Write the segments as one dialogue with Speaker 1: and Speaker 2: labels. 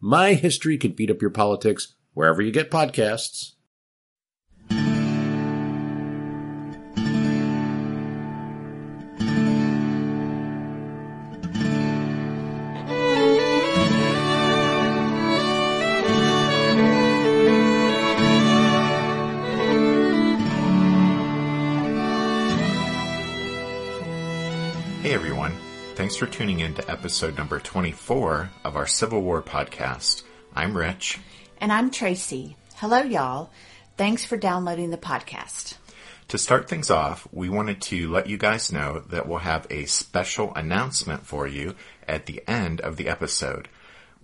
Speaker 1: My History Can Beat Up Your Politics wherever you get podcasts.
Speaker 2: Thanks for tuning in to episode number 24 of our Civil War podcast. I'm Rich.
Speaker 3: And I'm Tracy. Hello, y'all. Thanks for downloading the podcast.
Speaker 2: To start things off, we wanted to let you guys know that we'll have a special announcement for you at the end of the episode.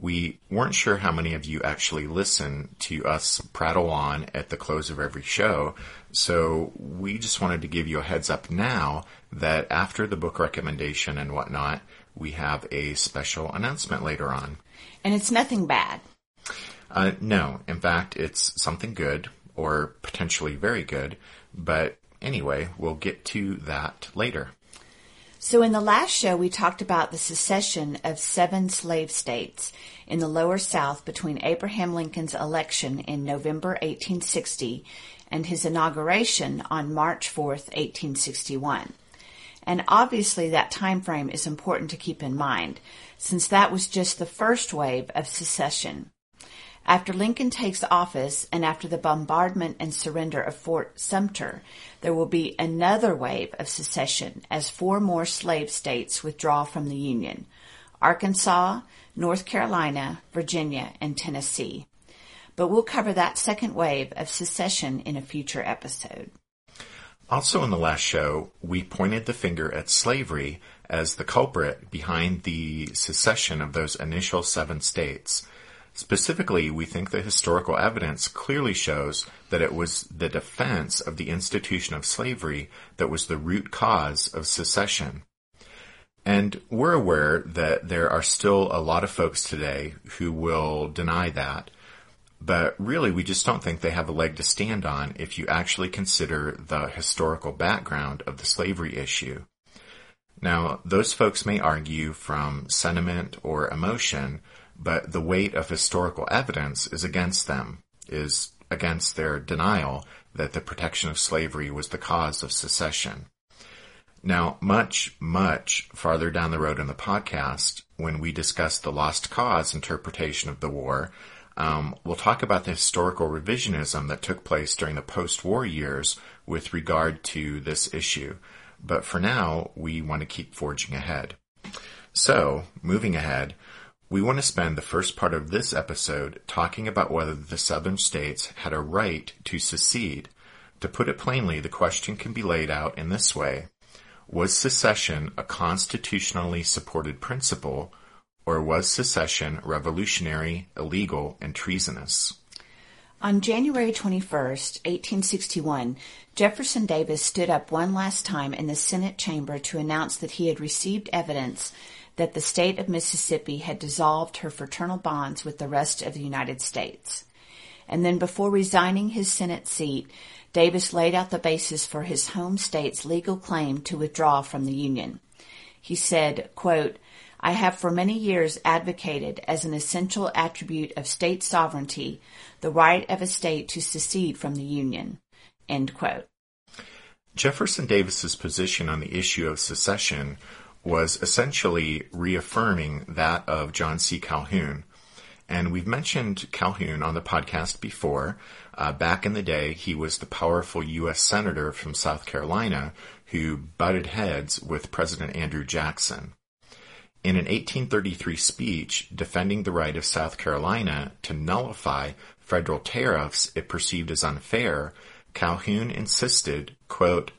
Speaker 2: We weren't sure how many of you actually listen to us prattle on at the close of every show, so we just wanted to give you a heads up now that after the book recommendation and whatnot, we have a special announcement later on.
Speaker 3: And it's nothing bad.
Speaker 2: Uh, no, in fact, it's something good or potentially very good, but anyway, we'll get to that later.
Speaker 3: So, in the last show, we talked about the secession of seven slave states in the lower South between Abraham Lincoln's election in November 1860 and his inauguration on March 4th, 1861. And obviously, that time frame is important to keep in mind, since that was just the first wave of secession. After Lincoln takes office and after the bombardment and surrender of Fort Sumter, there will be another wave of secession as four more slave states withdraw from the Union Arkansas, North Carolina, Virginia, and Tennessee. But we'll cover that second wave of secession in a future episode.
Speaker 2: Also, in the last show, we pointed the finger at slavery as the culprit behind the secession of those initial seven states. Specifically, we think the historical evidence clearly shows that it was the defense of the institution of slavery that was the root cause of secession. And we're aware that there are still a lot of folks today who will deny that, but really we just don't think they have a leg to stand on if you actually consider the historical background of the slavery issue. Now, those folks may argue from sentiment or emotion, but the weight of historical evidence is against them, is against their denial that the protection of slavery was the cause of secession. Now, much, much farther down the road in the podcast, when we discuss the lost cause interpretation of the war, um, we'll talk about the historical revisionism that took place during the post-war years with regard to this issue. But for now, we want to keep forging ahead. So, moving ahead, we want to spend the first part of this episode talking about whether the southern states had a right to secede. To put it plainly, the question can be laid out in this way. Was secession a constitutionally supported principle, or was secession revolutionary, illegal, and treasonous?
Speaker 3: On January 21st, 1861, Jefferson Davis stood up one last time in the Senate chamber to announce that he had received evidence that the state of Mississippi had dissolved her fraternal bonds with the rest of the United States. And then before resigning his Senate seat, Davis laid out the basis for his home state's legal claim to withdraw from the Union. He said, quote, I have for many years advocated as an essential attribute of state sovereignty the right of a state to secede from the Union. End quote.
Speaker 2: Jefferson Davis's position on the issue of secession was essentially reaffirming that of John C. Calhoun. And we've mentioned Calhoun on the podcast before. Uh, back in the day, he was the powerful U.S. Senator from South Carolina who butted heads with President Andrew Jackson. In an 1833 speech defending the right of South Carolina to nullify federal tariffs it perceived as unfair, Calhoun insisted, quote,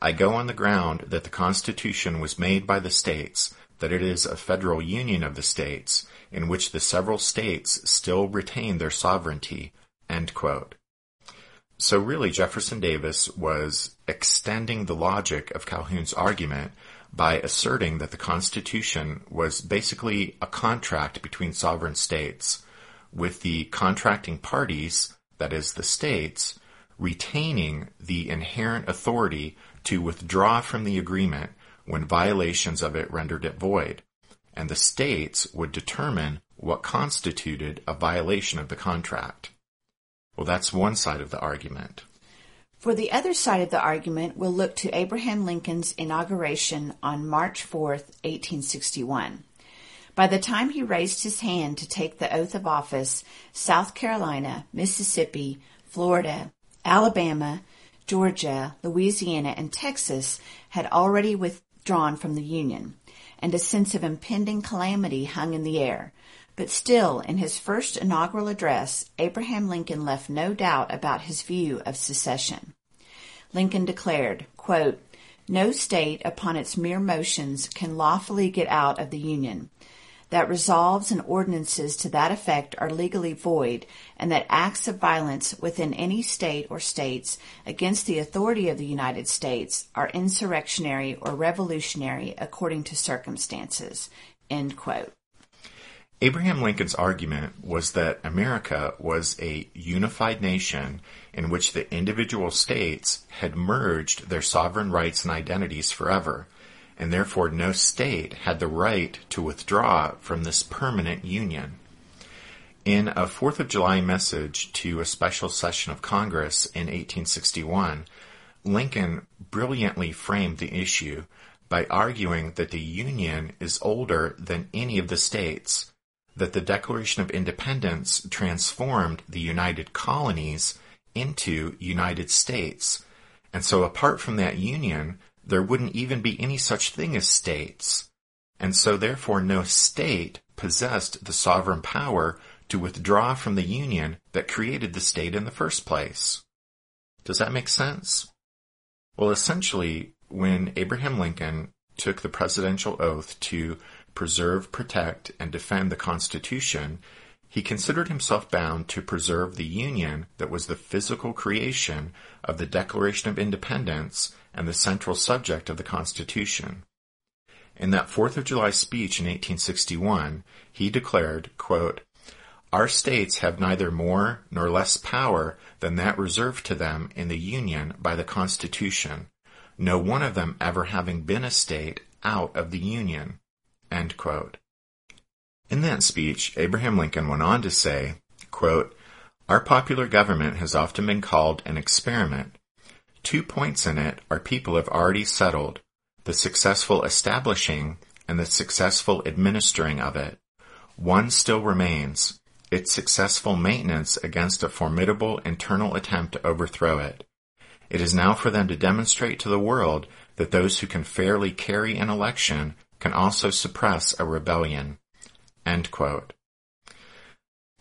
Speaker 2: I go on the ground that the Constitution was made by the states, that it is a federal union of the states, in which the several states still retain their sovereignty. So really, Jefferson Davis was extending the logic of Calhoun's argument by asserting that the Constitution was basically a contract between sovereign states, with the contracting parties, that is, the states, retaining the inherent authority to withdraw from the agreement when violations of it rendered it void, and the states would determine what constituted a violation of the contract. Well, that's one side of the argument.
Speaker 3: For the other side of the argument, we'll look to Abraham Lincoln's inauguration on March 4th, 1861. By the time he raised his hand to take the oath of office, South Carolina, Mississippi, Florida, Alabama, Georgia, Louisiana, and Texas had already withdrawn from the Union, and a sense of impending calamity hung in the air. But still, in his first inaugural address, Abraham Lincoln left no doubt about his view of secession. Lincoln declared, quote, No state upon its mere motions can lawfully get out of the Union. That resolves and ordinances to that effect are legally void, and that acts of violence within any state or states against the authority of the United States are insurrectionary or revolutionary according to circumstances.
Speaker 2: Abraham Lincoln's argument was that America was a unified nation in which the individual states had merged their sovereign rights and identities forever, and therefore no state had the right to withdraw from this permanent union. In a Fourth of July message to a special session of Congress in 1861, Lincoln brilliantly framed the issue by arguing that the Union is older than any of the states that the Declaration of Independence transformed the United Colonies into United States. And so apart from that union, there wouldn't even be any such thing as states. And so therefore no state possessed the sovereign power to withdraw from the union that created the state in the first place. Does that make sense? Well, essentially, when Abraham Lincoln took the presidential oath to preserve, protect, and defend the Constitution, he considered himself bound to preserve the Union that was the physical creation of the Declaration of Independence and the central subject of the Constitution. In that Fourth of July speech in 1861, he declared, quote, Our states have neither more nor less power than that reserved to them in the Union by the Constitution, no one of them ever having been a state out of the Union. In that speech, Abraham Lincoln went on to say, quote, Our popular government has often been called an experiment. Two points in it are people have already settled, the successful establishing and the successful administering of it. One still remains, its successful maintenance against a formidable internal attempt to overthrow it. It is now for them to demonstrate to the world that those who can fairly carry an election can also suppress a rebellion.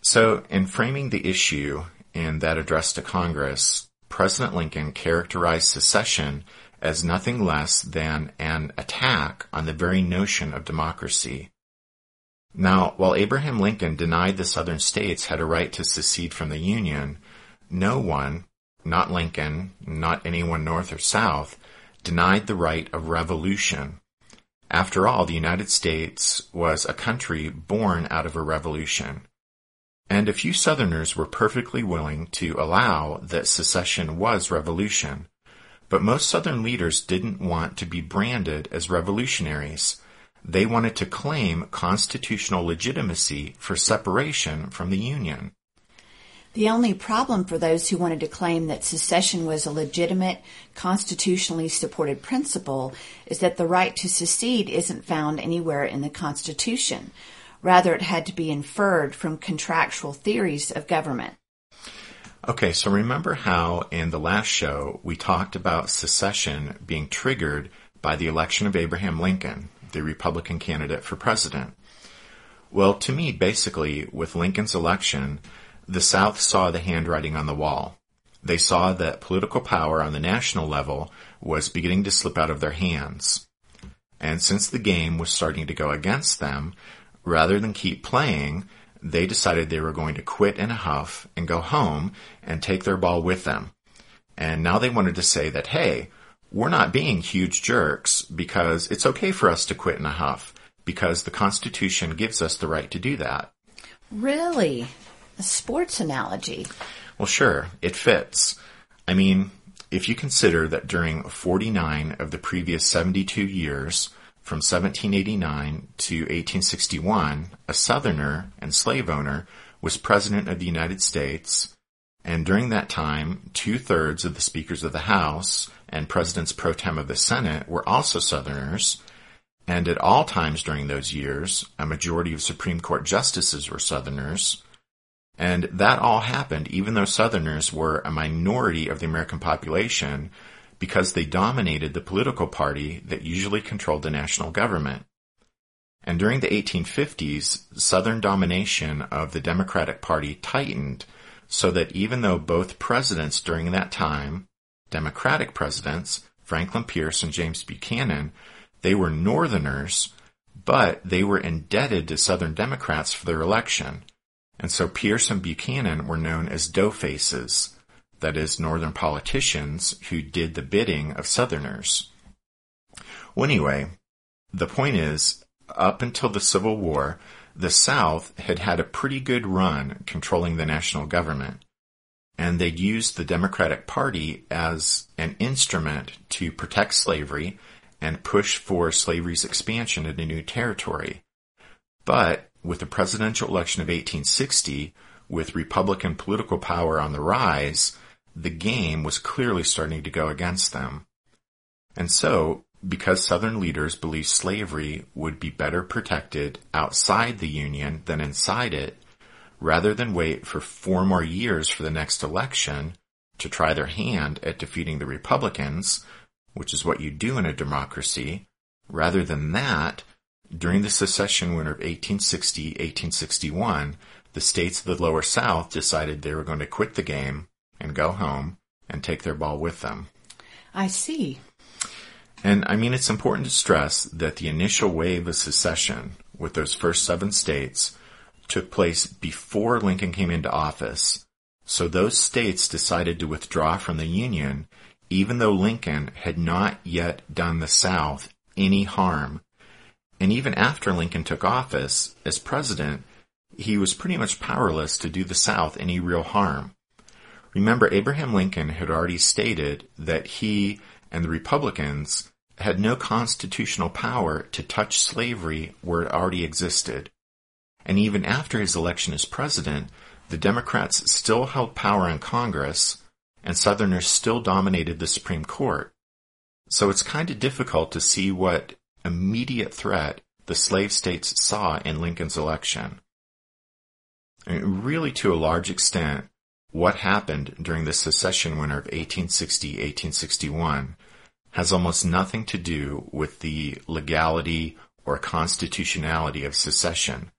Speaker 2: So, in framing the issue in that address to Congress, President Lincoln characterized secession as nothing less than an attack on the very notion of democracy. Now, while Abraham Lincoln denied the southern states had a right to secede from the Union, no one, not Lincoln, not anyone north or south, denied the right of revolution after all, the United States was a country born out of a revolution. And a few Southerners were perfectly willing to allow that secession was revolution. But most Southern leaders didn't want to be branded as revolutionaries. They wanted to claim constitutional legitimacy for separation from the Union.
Speaker 3: The only problem for those who wanted to claim that secession was a legitimate, constitutionally supported principle is that the right to secede isn't found anywhere in the Constitution. Rather, it had to be inferred from contractual theories of government.
Speaker 2: Okay, so remember how in the last show we talked about secession being triggered by the election of Abraham Lincoln, the Republican candidate for president. Well, to me, basically, with Lincoln's election, the South saw the handwriting on the wall. They saw that political power on the national level was beginning to slip out of their hands. And since the game was starting to go against them, rather than keep playing, they decided they were going to quit in a huff and go home and take their ball with them. And now they wanted to say that, hey, we're not being huge jerks because it's okay for us to quit in a huff because the Constitution gives us the right to do that.
Speaker 3: Really? A sports analogy.
Speaker 2: Well, sure, it fits. I mean, if you consider that during 49 of the previous 72 years, from 1789 to 1861, a Southerner and slave owner was President of the United States, and during that time, two thirds of the speakers of the House and presidents pro tem of the Senate were also Southerners, and at all times during those years, a majority of Supreme Court justices were Southerners. And that all happened even though Southerners were a minority of the American population because they dominated the political party that usually controlled the national government. And during the 1850s, Southern domination of the Democratic Party tightened so that even though both presidents during that time, Democratic presidents, Franklin Pierce and James Buchanan, they were Northerners, but they were indebted to Southern Democrats for their election. And so Pierce and Buchanan were known as doughfaces, that is, Northern politicians who did the bidding of Southerners. Well, anyway, the point is, up until the Civil War, the South had had a pretty good run controlling the national government. And they'd used the Democratic Party as an instrument to protect slavery and push for slavery's expansion into new territory. But with the presidential election of 1860, with Republican political power on the rise, the game was clearly starting to go against them. And so, because Southern leaders believed slavery would be better protected outside the Union than inside it, rather than wait for four more years for the next election to try their hand at defeating the Republicans, which is what you do in a democracy, rather than that, during the secession winter of 1860-1861, the states of the lower South decided they were going to quit the game and go home and take their ball with them.
Speaker 3: I see.
Speaker 2: And I mean, it's important to stress that the initial wave of secession with those first seven states took place before Lincoln came into office. So those states decided to withdraw from the Union even though Lincoln had not yet done the South any harm. And even after Lincoln took office as president, he was pretty much powerless to do the South any real harm. Remember, Abraham Lincoln had already stated that he and the Republicans had no constitutional power to touch slavery where it already existed. And even after his election as president, the Democrats still held power in Congress and Southerners still dominated the Supreme Court. So it's kind of difficult to see what immediate threat the slave states saw in Lincoln's election. Really, to a large extent, what happened during the secession winter of 1860-1861 has almost nothing to do with the legality or constitutionality of secession.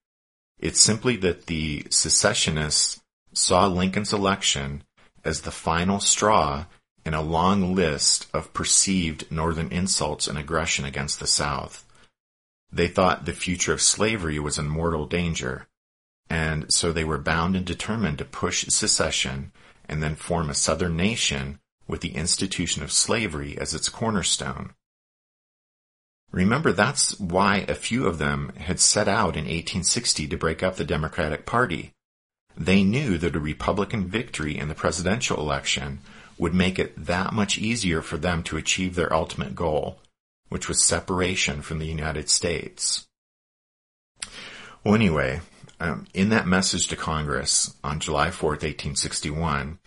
Speaker 2: It's simply that the secessionists saw Lincoln's election as the final straw in a long list of perceived Northern insults and aggression against the South. They thought the future of slavery was in mortal danger, and so they were bound and determined to push secession and then form a Southern nation with the institution of slavery as its cornerstone. Remember, that's why a few of them had set out in 1860 to break up the Democratic Party. They knew that a Republican victory in the presidential election would make it that much easier for them to achieve their ultimate goal, which was separation from the United States. Well, anyway, um, in that message to Congress on July 4th, 1861,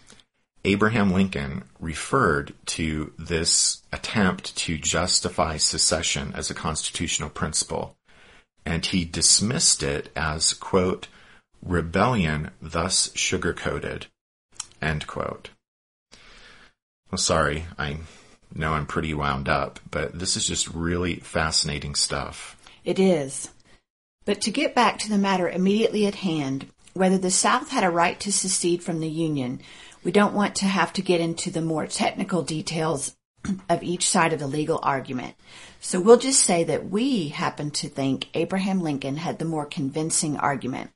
Speaker 2: Abraham Lincoln referred to this attempt to justify secession as a constitutional principle, and he dismissed it as, quote, rebellion thus sugar-coated, end quote. Well, sorry, I know I'm pretty wound up, but this is just really fascinating stuff.
Speaker 3: It is. But to get back to the matter immediately at hand, whether the South had a right to secede from the Union, we don't want to have to get into the more technical details of each side of the legal argument. So we'll just say that we happen to think Abraham Lincoln had the more convincing argument,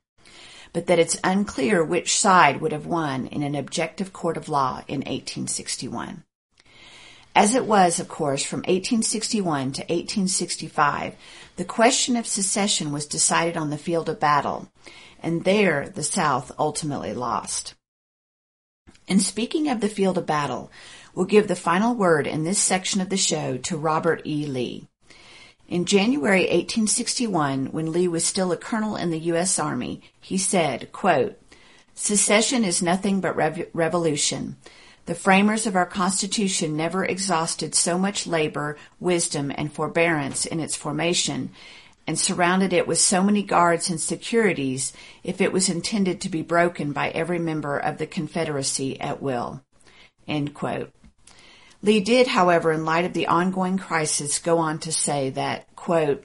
Speaker 3: but that it's unclear which side would have won in an objective court of law in 1861. As it was, of course, from 1861 to 1865, the question of secession was decided on the field of battle, and there the South ultimately lost. And speaking of the field of battle, we'll give the final word in this section of the show to Robert E. Lee. In January 1861, when Lee was still a colonel in the U.S. Army, he said, quote, Secession is nothing but rev- revolution. The framers of our Constitution never exhausted so much labor, wisdom, and forbearance in its formation, and surrounded it with so many guards and securities if it was intended to be broken by every member of the Confederacy at will. Lee did, however, in light of the ongoing crisis, go on to say that, quote,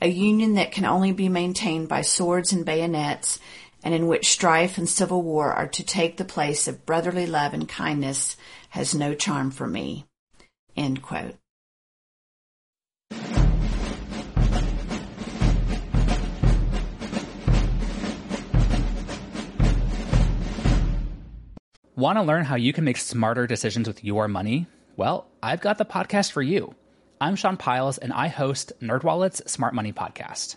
Speaker 3: a union that can only be maintained by swords and bayonets and in which strife and civil war are to take the place of brotherly love and kindness has no charm for me. End quote.
Speaker 4: Want to learn how you can make smarter decisions with your money? Well, I've got the podcast for you. I'm Sean Pyles, and I host NerdWallet's Smart Money Podcast.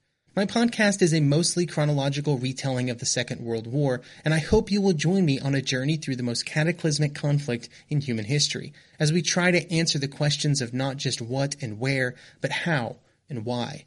Speaker 5: My podcast is a mostly chronological retelling of the Second World War, and I hope you will join me on a journey through the most cataclysmic conflict in human history as we try to answer the questions of not just what and where, but how and why.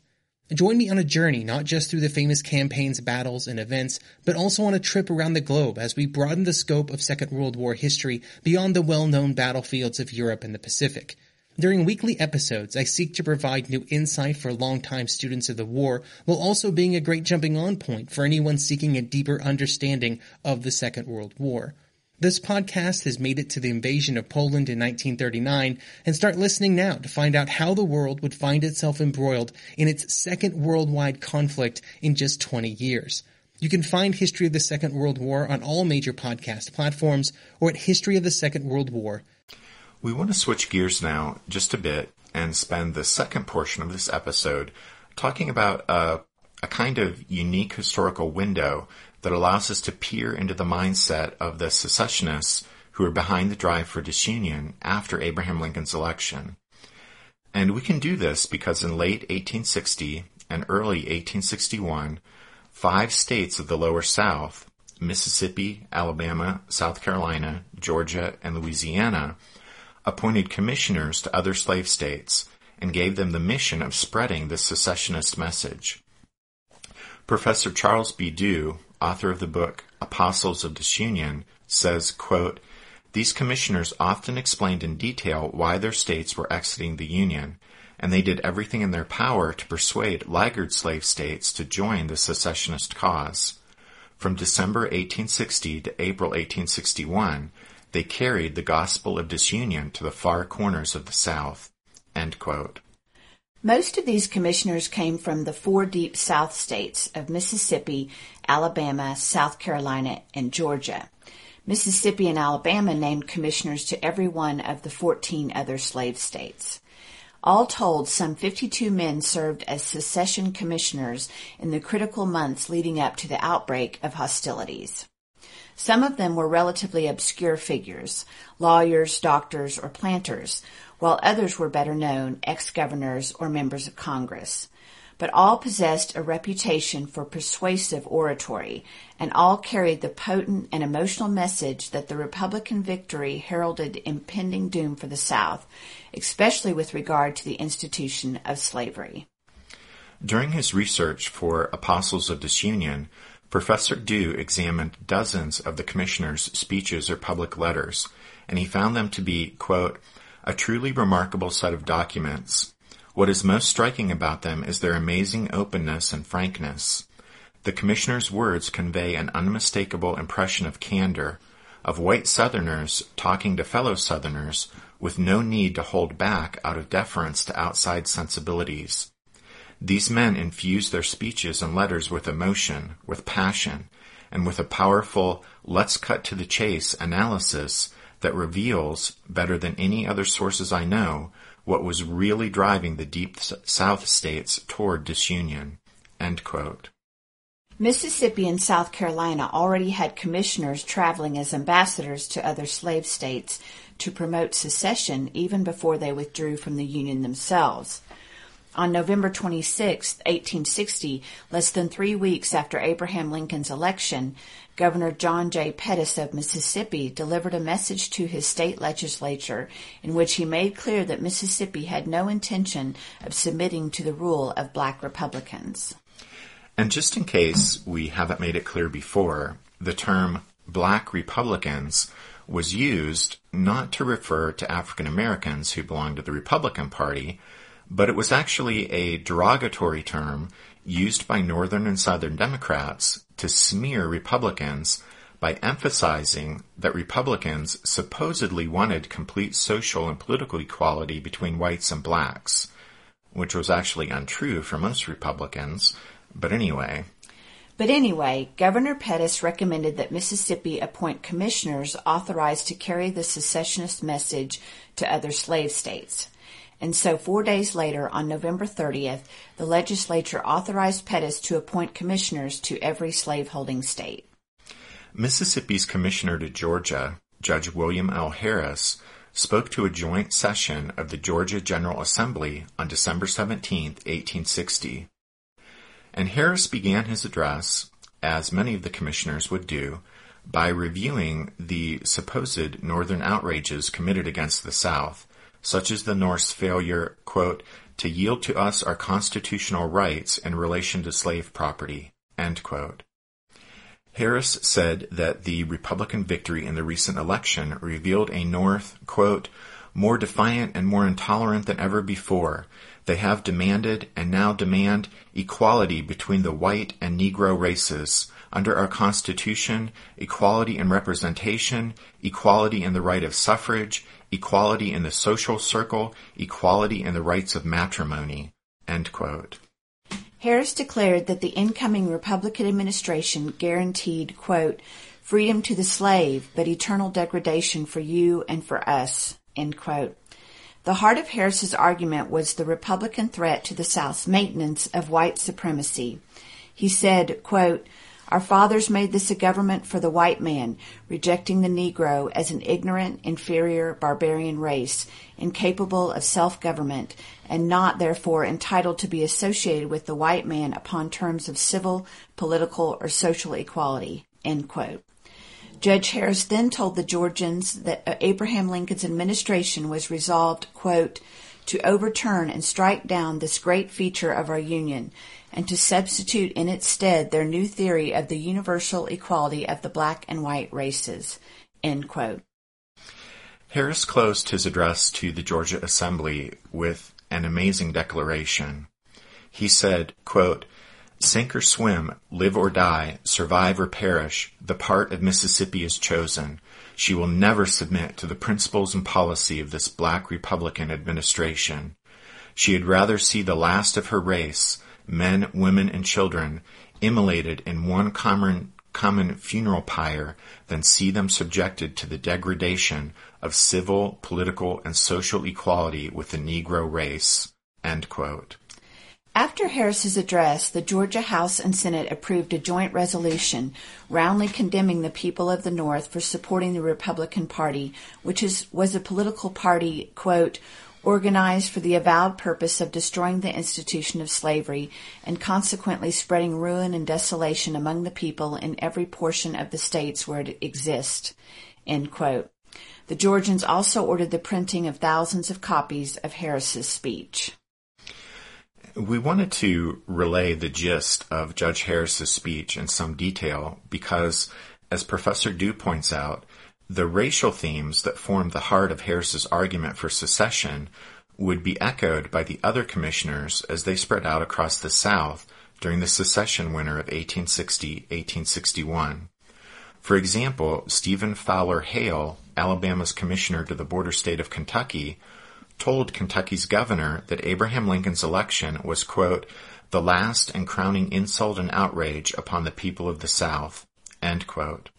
Speaker 5: Join me on a journey not just through the famous campaigns, battles, and events, but also on a trip around the globe as we broaden the scope of Second World War history beyond the well-known battlefields of Europe and the Pacific. During weekly episodes, I seek to provide new insight for longtime students of the war, while also being a great jumping on point for anyone seeking a deeper understanding of the Second World War. This podcast has made it to the invasion of Poland in 1939 and start listening now to find out how the world would find itself embroiled in its second worldwide conflict in just 20 years. You can find History of the Second World War on all major podcast platforms or at History
Speaker 2: We want to switch gears now just a bit and spend the second portion of this episode talking about a, a kind of unique historical window that allows us to peer into the mindset of the secessionists who are behind the drive for disunion after Abraham Lincoln's election. And we can do this because in late 1860 and early 1861, five states of the lower South, Mississippi, Alabama, South Carolina, Georgia, and Louisiana, appointed commissioners to other slave states and gave them the mission of spreading the secessionist message. Professor Charles B. Dew author of the book Apostles of Disunion, says, quote, These commissioners often explained in detail why their states were exiting the Union, and they did everything in their power to persuade laggard slave states to join the secessionist cause. From December 1860 to April 1861, they carried the gospel of disunion to the far corners of the South.
Speaker 3: Most of these commissioners came from the four deep South states of Mississippi, Alabama, South Carolina, and Georgia. Mississippi and Alabama named commissioners to every one of the 14 other slave states. All told, some 52 men served as secession commissioners in the critical months leading up to the outbreak of hostilities. Some of them were relatively obscure figures, lawyers, doctors, or planters, while others were better known ex-governors or members of Congress. But all possessed a reputation for persuasive oratory, and all carried the potent and emotional message that the Republican victory heralded impending doom for the South, especially with regard to the institution of slavery.
Speaker 2: During his research for Apostles of Disunion, Professor Dew examined dozens of the commissioners' speeches or public letters, and he found them to be, quote, a truly remarkable set of documents. What is most striking about them is their amazing openness and frankness. The commissioner's words convey an unmistakable impression of candor, of white Southerners talking to fellow Southerners with no need to hold back out of deference to outside sensibilities. These men infuse their speeches and letters with emotion, with passion, and with a powerful, let's cut to the chase analysis that reveals, better than any other sources I know, what was really driving the deep South states toward disunion.
Speaker 3: Mississippi and South Carolina already had commissioners traveling as ambassadors to other slave states to promote secession even before they withdrew from the Union themselves. On November 26, 1860, less than three weeks after Abraham Lincoln's election, Governor John J. Pettus of Mississippi delivered a message to his state legislature in which he made clear that Mississippi had no intention of submitting to the rule of black Republicans.
Speaker 2: And just in case we haven't made it clear before, the term black Republicans was used not to refer to African Americans who belonged to the Republican Party, but it was actually a derogatory term used by Northern and Southern Democrats to smear Republicans by emphasizing that Republicans supposedly wanted complete social and political equality between whites and blacks, which was actually untrue for most Republicans. But anyway.
Speaker 3: But anyway, Governor Pettus recommended that Mississippi appoint commissioners authorized to carry the secessionist message to other slave states. And so four days later, on November 30th, the legislature authorized Pettus to appoint commissioners to every slaveholding state.
Speaker 2: Mississippi's commissioner to Georgia, Judge William L. Harris, spoke to a joint session of the Georgia General Assembly on December 17, 1860. And Harris began his address, as many of the commissioners would do, by reviewing the supposed northern outrages committed against the South such as the North's failure, quote, to yield to us our constitutional rights in relation to slave property, Harris said that the Republican victory in the recent election revealed a North, quote, more defiant and more intolerant than ever before. They have demanded and now demand equality between the white and Negro races, under our Constitution, equality in representation, equality in the right of suffrage, equality in the social circle, equality in the rights of matrimony.
Speaker 3: Harris declared that the incoming Republican administration guaranteed, quote, freedom to the slave, but eternal degradation for you and for us, end quote. The heart of Harris's argument was the Republican threat to the South's maintenance of white supremacy. He said, quote, our fathers made this a government for the white man, rejecting the Negro as an ignorant, inferior, barbarian race, incapable of self-government, and not therefore entitled to be associated with the white man upon terms of civil, political, or social equality. Judge Harris then told the Georgians that uh, Abraham Lincoln's administration was resolved, quote, to overturn and strike down this great feature of our Union, and to substitute in its stead their new theory of the universal equality of the black and white races.
Speaker 2: Harris closed his address to the Georgia Assembly with an amazing declaration. He said, quote, Sink or swim, live or die, survive or perish, the part of Mississippi is chosen. She will never submit to the principles and policy of this black Republican administration. She had rather see the last of her race, men, women, and children, immolated in one common, common funeral pyre than see them subjected to the degradation of civil, political, and social equality with the Negro race.
Speaker 3: After Harris's address, the Georgia House and Senate approved a joint resolution roundly condemning the people of the North for supporting the Republican Party, which is, was a political party, quote, organized for the avowed purpose of destroying the institution of slavery and consequently spreading ruin and desolation among the people in every portion of the states where it exists. The Georgians also ordered the printing of thousands of copies of Harris's speech.
Speaker 2: We wanted to relay the gist of Judge Harris's speech in some detail because, as Professor Dew points out, the racial themes that formed the heart of Harris's argument for secession would be echoed by the other commissioners as they spread out across the South during the secession winter of 1860-1861. For example, Stephen Fowler Hale, Alabama's commissioner to the border state of Kentucky, told Kentucky's governor that Abraham Lincoln's election was, quote, the last and crowning insult and outrage upon the people of the South, end quote.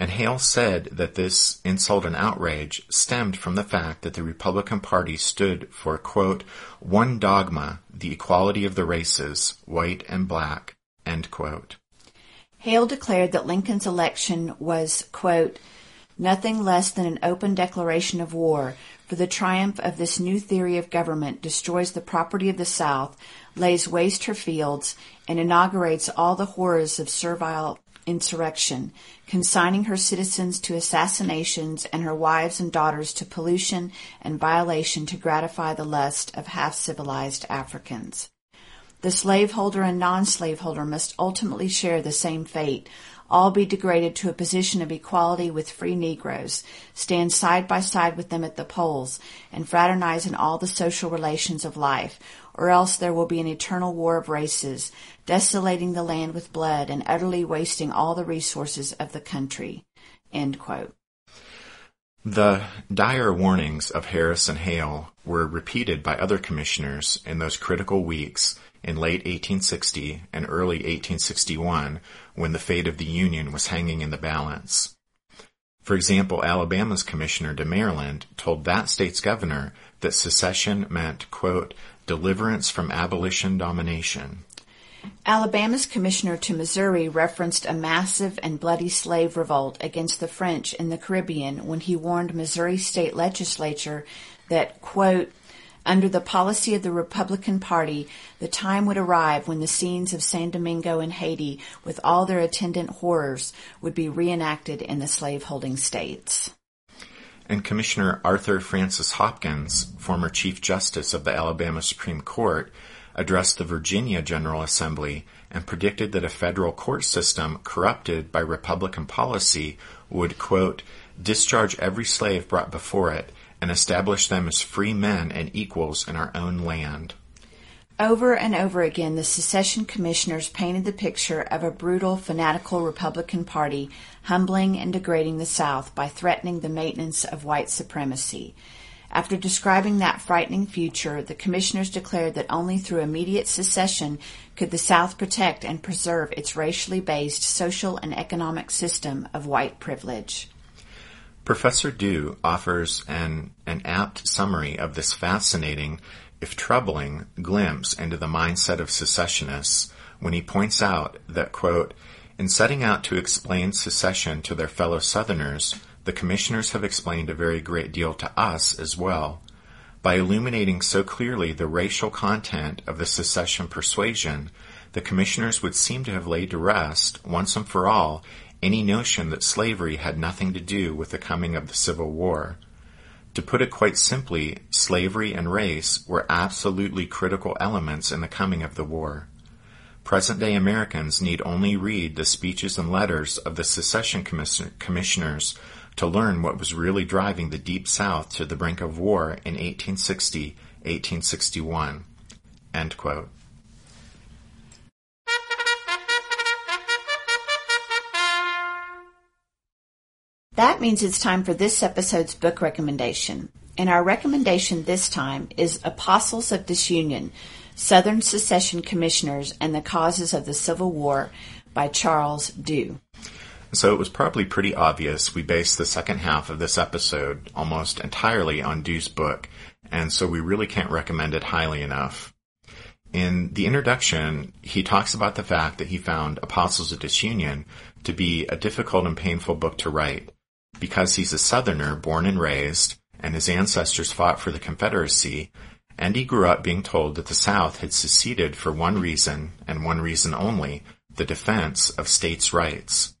Speaker 2: And Hale said that this insult and outrage stemmed from the fact that the Republican Party stood for, quote, one dogma, the equality of the races, white and black, end quote.
Speaker 3: Hale declared that Lincoln's election was, quote, nothing less than an open declaration of war, for the triumph of this new theory of government destroys the property of the South, lays waste her fields, and inaugurates all the horrors of servile insurrection, consigning her citizens to assassinations and her wives and daughters to pollution and violation to gratify the lust of half civilized Africans. The slaveholder and non-slaveholder must ultimately share the same fate, all be degraded to a position of equality with free Negroes, stand side by side with them at the polls, and fraternize in all the social relations of life, or else there will be an eternal war of races, desolating the land with blood and utterly wasting all the resources of the country.
Speaker 2: The dire warnings of Harris and Hale were repeated by other commissioners in those critical weeks in late 1860 and early 1861 when the fate of the Union was hanging in the balance. For example, Alabama's Commissioner to Maryland told that state's governor that secession meant, quote, deliverance from abolition domination.
Speaker 3: Alabama's commissioner to Missouri referenced a massive and bloody slave revolt against the French in the Caribbean when he warned Missouri state legislature that, quote, under the policy of the Republican Party, the time would arrive when the scenes of San Domingo and Haiti, with all their attendant horrors, would be reenacted in the slaveholding states.
Speaker 2: And Commissioner Arthur Francis Hopkins, former Chief Justice of the Alabama Supreme Court, addressed the Virginia General Assembly and predicted that a federal court system corrupted by Republican policy would, quote, discharge every slave brought before it and establish them as free men and equals in our own land.
Speaker 3: Over and over again, the secession commissioners painted the picture of a brutal, fanatical Republican Party humbling and degrading the South by threatening the maintenance of white supremacy. After describing that frightening future, the commissioners declared that only through immediate secession could the South protect and preserve its racially based social and economic system of white privilege.
Speaker 2: Professor Dew offers an, an apt summary of this fascinating, if troubling, glimpse into the mindset of secessionists when he points out that, quote, in setting out to explain secession to their fellow Southerners, the commissioners have explained a very great deal to us as well. By illuminating so clearly the racial content of the secession persuasion, the commissioners would seem to have laid to rest, once and for all, any notion that slavery had nothing to do with the coming of the Civil War. To put it quite simply, slavery and race were absolutely critical elements in the coming of the war. Present day Americans need only read the speeches and letters of the secession commissioners to learn what was really driving the Deep South to the brink of war in 1860 1861.
Speaker 3: That means it's time for this episode's book recommendation. And our recommendation this time is Apostles of Disunion Southern Secession Commissioners and the Causes of the Civil War by Charles Dew.
Speaker 2: So it was probably pretty obvious we based the second half of this episode almost entirely on Dew's book, and so we really can't recommend it highly enough. In the introduction, he talks about the fact that he found Apostles of Disunion to be a difficult and painful book to write because he's a Southerner born and raised, and his ancestors fought for the Confederacy, and he grew up being told that the South had seceded for one reason, and one reason only, the defense of states' rights.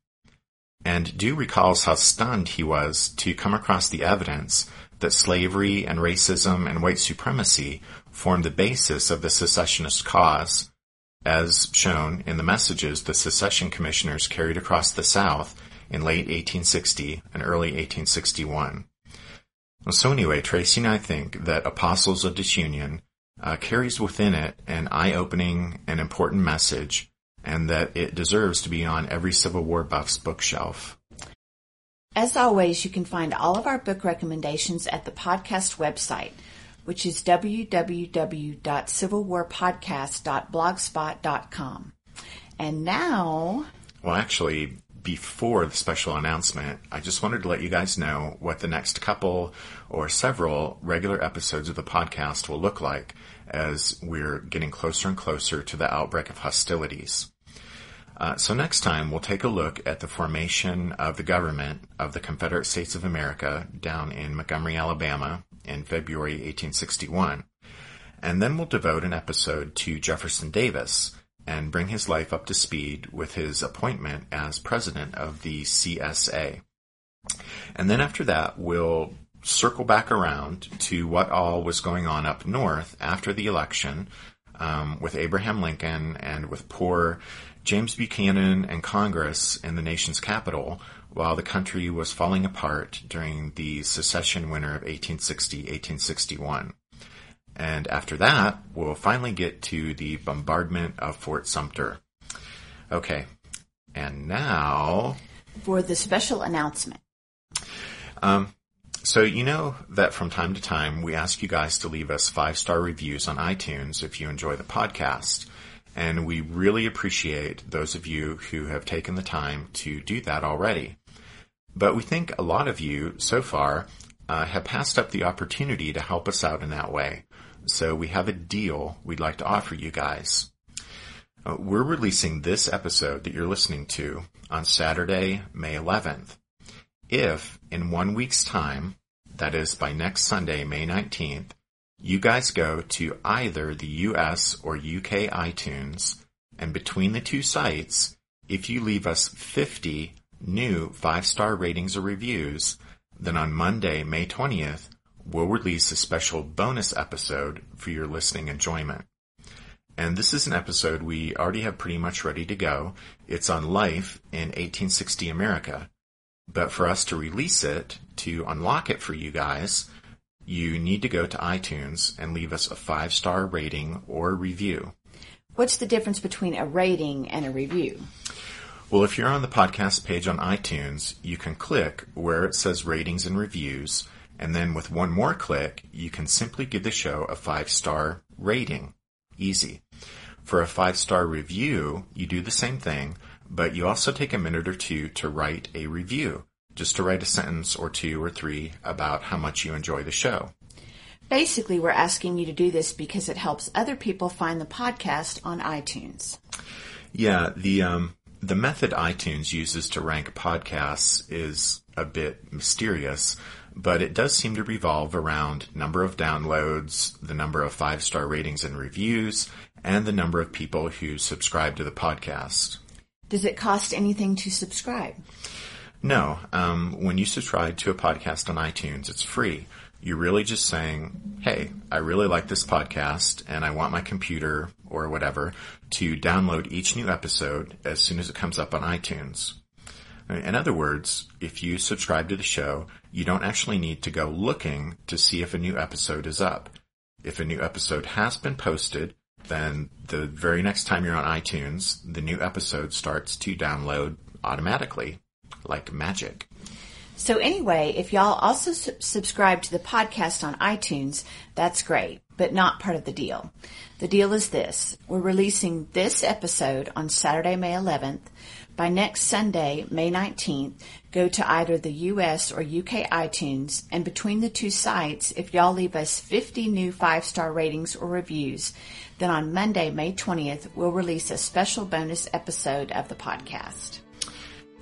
Speaker 2: And Dew recalls how stunned he was to come across the evidence that slavery and racism and white supremacy formed the basis of the secessionist cause, as shown in the messages the secession commissioners carried across the South in late 1860 and early 1861. So anyway, Tracy and I think that Apostles of Disunion uh, carries within it an eye-opening and important message, and that it deserves to be on every Civil War buff's bookshelf.
Speaker 3: As always, you can find all of our book recommendations at the podcast website, which is www.civilwarpodcast.blogspot.com. And now...
Speaker 2: Well, actually, before the special announcement, I just wanted to let you guys know what the next couple or several regular episodes of the podcast will look like as we're getting closer and closer to the outbreak of hostilities. Uh, so next time we'll take a look at the formation of the government of the Confederate States of America down in Montgomery, Alabama in February 1861. And then we'll devote an episode to Jefferson Davis and bring his life up to speed with his appointment as president of the CSA. And then after that, we'll circle back around to what all was going on up north after the election um, with Abraham Lincoln and with poor James Buchanan and Congress in the nation's capital while the country was falling apart during the secession winter of 1860-1861. And after that, we'll finally get to the bombardment of Fort Sumter. Okay. And now.
Speaker 3: For the special announcement.
Speaker 2: Um, so you know that from time to time we ask you guys to leave us five star reviews on iTunes if you enjoy the podcast. And we really appreciate those of you who have taken the time to do that already. But we think a lot of you so far uh, have passed up the opportunity to help us out in that way. So we have a deal we'd like to offer you guys. Uh, we're releasing this episode that you're listening to on Saturday, May 11th. If in one week's time, that is by next Sunday, May 19th, you guys go to either the US or UK iTunes, and between the two sites, if you leave us 50 new five-star ratings or reviews, then on Monday, May 20th, we'll release a special bonus episode for your listening enjoyment. And this is an episode we already have pretty much ready to go. It's on life in 1860 America. But for us to release it, to unlock it for you guys, you need to go to iTunes and leave us a five star rating or review.
Speaker 3: What's the difference between a rating and a review?
Speaker 2: Well, if you're on the podcast page on iTunes, you can click where it says ratings and reviews, and then with one more click, you can simply give the show a five star rating. Easy. For a five star review, you do the same thing, but you also take a minute or two to write a review, just to write a sentence or two or three about how much you enjoy the show.
Speaker 3: Basically, we're asking you to do this because it helps other people find the podcast on iTunes.
Speaker 2: Yeah, the um, the method iTunes uses to rank podcasts is a bit mysterious, but it does seem to revolve around number of downloads, the number of five star ratings and reviews, and the number of people who subscribe to the podcast.
Speaker 3: Does it cost anything to subscribe?
Speaker 2: No. Um, when you subscribe to a podcast on iTunes, it's free. You're really just saying, hey, I really like this podcast and I want my computer or whatever to download each new episode as soon as it comes up on iTunes. In other words, if you subscribe to the show, you don't actually need to go looking to see if a new episode is up. If a new episode has been posted, then the very next time you're on iTunes, the new episode starts to download automatically, like magic.
Speaker 3: So anyway, if y'all also su- subscribe to the podcast on iTunes, that's great, but not part of the deal. The deal is this. We're releasing this episode on Saturday, May 11th. By next Sunday, May 19th, go to either the US or UK iTunes, and between the two sites, if y'all leave us 50 new five-star ratings or reviews, then on Monday, May 20th, we'll release a special bonus episode of the podcast.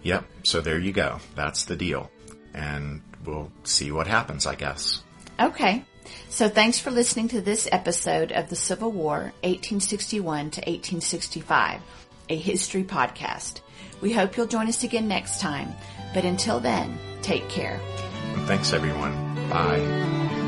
Speaker 2: Yep, so there you go. That's the deal. And we'll see what happens, I guess.
Speaker 3: Okay. So thanks for listening to this episode of the Civil War, 1861 to 1865, a history podcast. We hope you'll join us again next time. But until then, take care.
Speaker 2: Thanks, everyone. Bye.